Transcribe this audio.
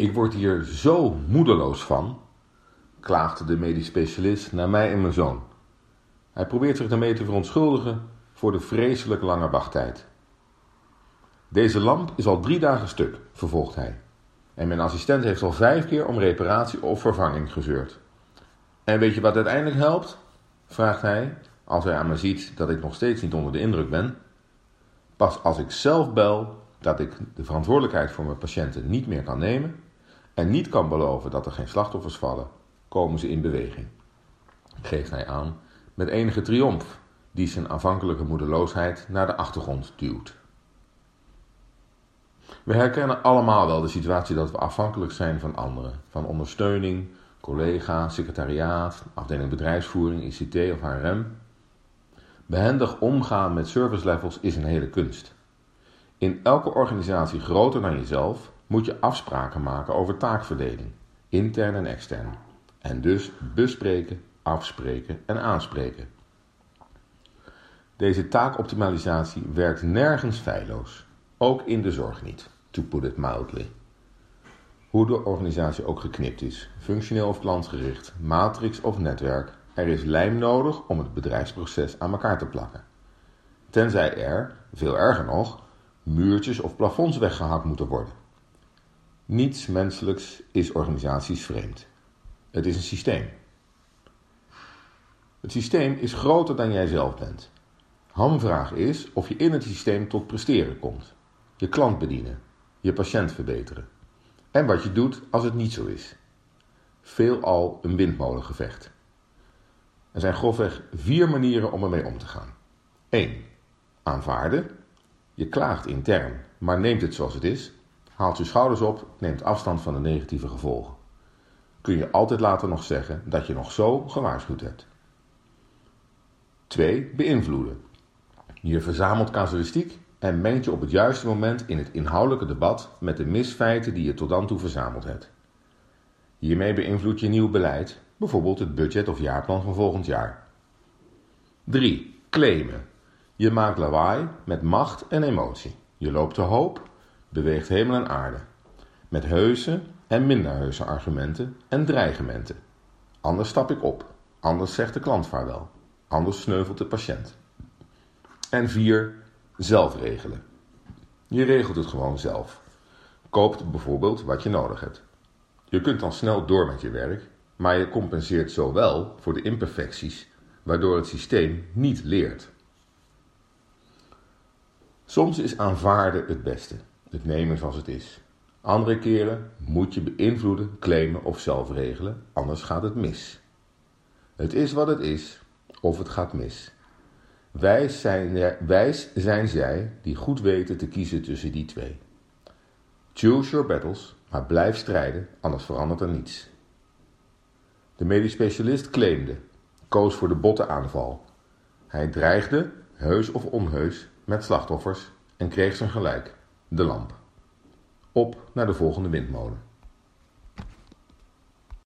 Ik word hier zo moedeloos van, klaagde de medisch specialist naar mij en mijn zoon. Hij probeert zich daarmee te verontschuldigen voor de vreselijk lange wachttijd. Deze lamp is al drie dagen stuk, vervolgt hij. En mijn assistent heeft al vijf keer om reparatie of vervanging gezeurd. En weet je wat uiteindelijk helpt? vraagt hij, als hij aan me ziet dat ik nog steeds niet onder de indruk ben. Pas als ik zelf bel dat ik de verantwoordelijkheid voor mijn patiënten niet meer kan nemen en niet kan beloven dat er geen slachtoffers vallen, komen ze in beweging. Geeft hij aan met enige triomf, die zijn aanvankelijke moedeloosheid naar de achtergrond duwt. We herkennen allemaal wel de situatie dat we afhankelijk zijn van anderen, van ondersteuning, collega, secretariaat, afdeling bedrijfsvoering, ICT of HRM. Behendig omgaan met service levels is een hele kunst. In elke organisatie groter dan jezelf moet je afspraken maken over taakverdeling, intern en extern. En dus bespreken, afspreken en aanspreken. Deze taakoptimalisatie werkt nergens feilloos, ook in de zorg niet, to put it mildly. Hoe de organisatie ook geknipt is, functioneel of klantgericht, matrix of netwerk, er is lijm nodig om het bedrijfsproces aan elkaar te plakken. Tenzij er, veel erger nog, muurtjes of plafonds weggehakt moeten worden. Niets menselijks is organisaties vreemd. Het is een systeem. Het systeem is groter dan jij zelf bent. Hamvraag is of je in het systeem tot presteren komt. Je klant bedienen, je patiënt verbeteren. En wat je doet als het niet zo is. Veelal een windmolengevecht. Er zijn grofweg vier manieren om ermee om te gaan. 1. Aanvaarden. Je klaagt intern, maar neemt het zoals het is. Haalt je schouders op, neemt afstand van de negatieve gevolgen. Kun je altijd later nog zeggen dat je nog zo gewaarschuwd hebt. 2. Beïnvloeden. Je verzamelt casuïstiek en mengt je op het juiste moment in het inhoudelijke debat met de misfeiten die je tot dan toe verzameld hebt. Hiermee beïnvloed je nieuw beleid, bijvoorbeeld het budget of jaarplan van volgend jaar. 3. Claimen. Je maakt lawaai met macht en emotie. Je loopt te hoop, beweegt hemel en aarde. Met heuse en minder heuse argumenten en dreigementen. Anders stap ik op, anders zegt de klant vaarwel, anders sneuvelt de patiënt. En 4. Zelf regelen. Je regelt het gewoon zelf. Koopt bijvoorbeeld wat je nodig hebt. Je kunt dan snel door met je werk, maar je compenseert zo wel voor de imperfecties waardoor het systeem niet leert. Soms is aanvaarden het beste, het nemen zoals het is. Andere keren moet je beïnvloeden, claimen of zelf regelen, anders gaat het mis. Het is wat het is, of het gaat mis. Wijs zijn, wijs zijn zij die goed weten te kiezen tussen die twee. Choose your battles, maar blijf strijden, anders verandert er niets. De medisch specialist claimde, koos voor de botte aanval. Hij dreigde, heus of onheus, met slachtoffers en kreeg zijn gelijk, de lamp. Op naar de volgende windmolen.